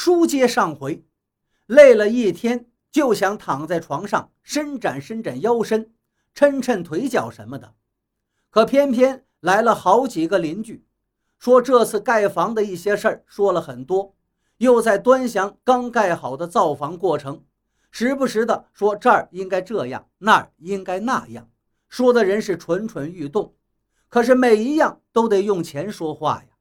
书接上回，累了一天，就想躺在床上伸展伸展腰身，抻抻腿脚什么的。可偏偏来了好几个邻居，说这次盖房的一些事儿说了很多，又在端详刚盖好的造房过程，时不时的说这儿应该这样，那儿应该那样，说的人是蠢蠢欲动。可是每一样都得用钱说话呀。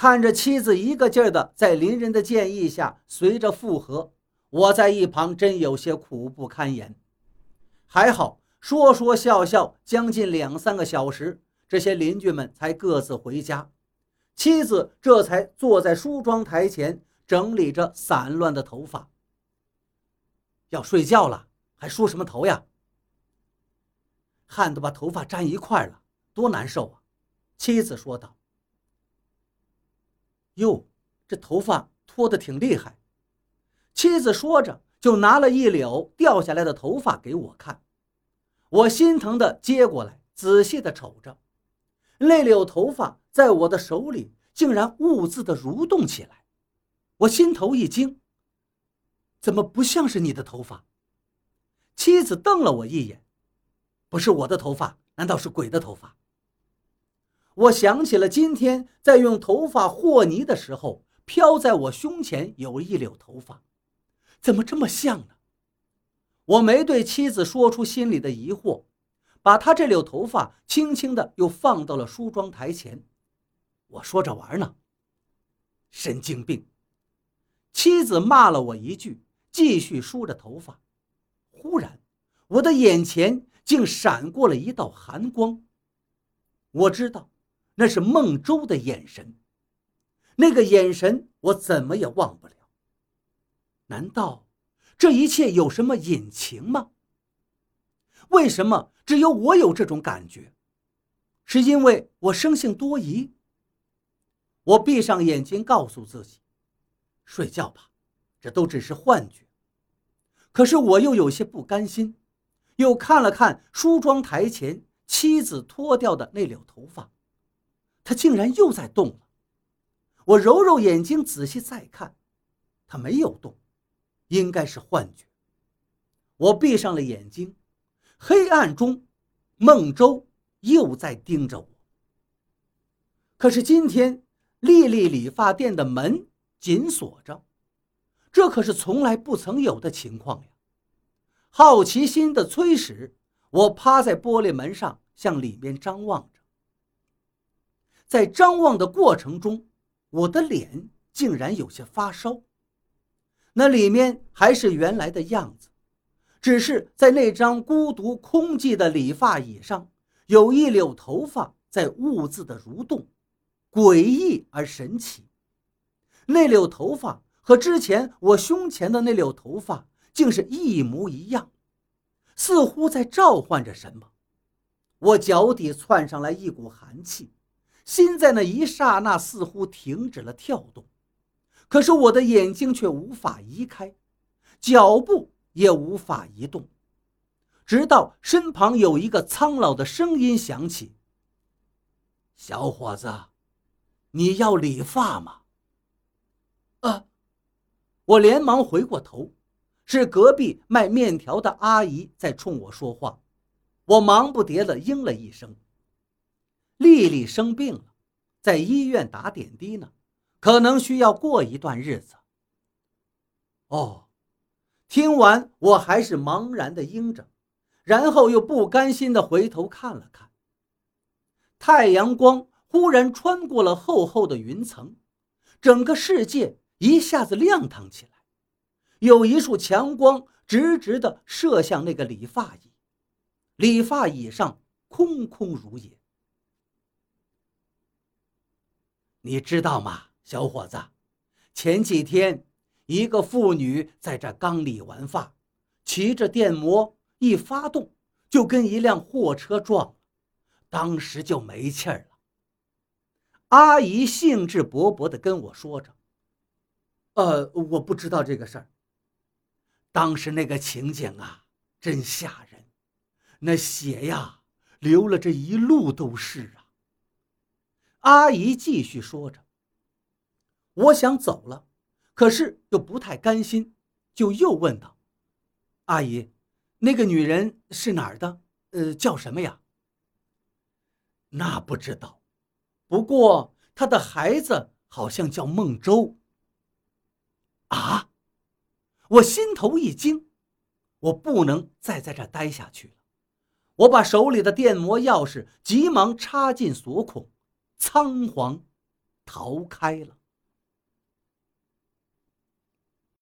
看着妻子一个劲儿的在邻人的建议下随着附和，我在一旁真有些苦不堪言。还好说说笑笑，将近两三个小时，这些邻居们才各自回家，妻子这才坐在梳妆台前整理着散乱的头发。要睡觉了，还梳什么头呀？汗都把头发粘一块了，多难受啊！妻子说道。哟，这头发脱得挺厉害。妻子说着，就拿了一绺掉下来的头发给我看。我心疼的接过来，仔细的瞅着，那绺头发在我的手里竟然兀自的蠕动起来。我心头一惊，怎么不像是你的头发？妻子瞪了我一眼，不是我的头发，难道是鬼的头发？我想起了今天在用头发和泥的时候，飘在我胸前有一绺头发，怎么这么像呢？我没对妻子说出心里的疑惑，把她这绺头发轻轻的又放到了梳妆台前。我说着玩呢，神经病！妻子骂了我一句，继续梳着头发。忽然，我的眼前竟闪过了一道寒光，我知道。那是孟周的眼神，那个眼神我怎么也忘不了。难道这一切有什么隐情吗？为什么只有我有这种感觉？是因为我生性多疑？我闭上眼睛，告诉自己睡觉吧，这都只是幻觉。可是我又有些不甘心，又看了看梳妆台前妻子脱掉的那绺头发。他竟然又在动了，我揉揉眼睛，仔细再看，他没有动，应该是幻觉。我闭上了眼睛，黑暗中，孟周又在盯着我。可是今天，丽丽理发店的门紧锁着，这可是从来不曾有的情况呀！好奇心的催使，我趴在玻璃门上，向里面张望着。在张望的过程中，我的脸竟然有些发烧。那里面还是原来的样子，只是在那张孤独空寂的理发椅上，有一绺头发在兀自的蠕动，诡异而神奇。那绺头发和之前我胸前的那绺头发竟是一模一样，似乎在召唤着什么。我脚底窜上来一股寒气。心在那一刹那似乎停止了跳动，可是我的眼睛却无法移开，脚步也无法移动，直到身旁有一个苍老的声音响起：“小伙子，你要理发吗？”啊！我连忙回过头，是隔壁卖面条的阿姨在冲我说话，我忙不迭地应了一声。丽丽生病了，在医院打点滴呢，可能需要过一段日子。哦，听完我还是茫然的应着，然后又不甘心的回头看了看。太阳光忽然穿过了厚厚的云层，整个世界一下子亮堂起来。有一束强光直直的射向那个理发椅，理发椅上空空如也。你知道吗，小伙子？前几天，一个妇女在这刚理完发，骑着电摩一发动，就跟一辆货车撞了，当时就没气儿了。阿姨兴致勃勃地跟我说着：“呃，我不知道这个事儿。当时那个情景啊，真吓人，那血呀，流了这一路都是啊。”阿姨继续说着：“我想走了，可是又不太甘心，就又问道：“阿姨，那个女人是哪儿的？呃，叫什么呀？”那不知道，不过她的孩子好像叫孟周。啊！我心头一惊，我不能再在这待下去了。我把手里的电摩钥匙急忙插进锁孔，仓皇逃开了。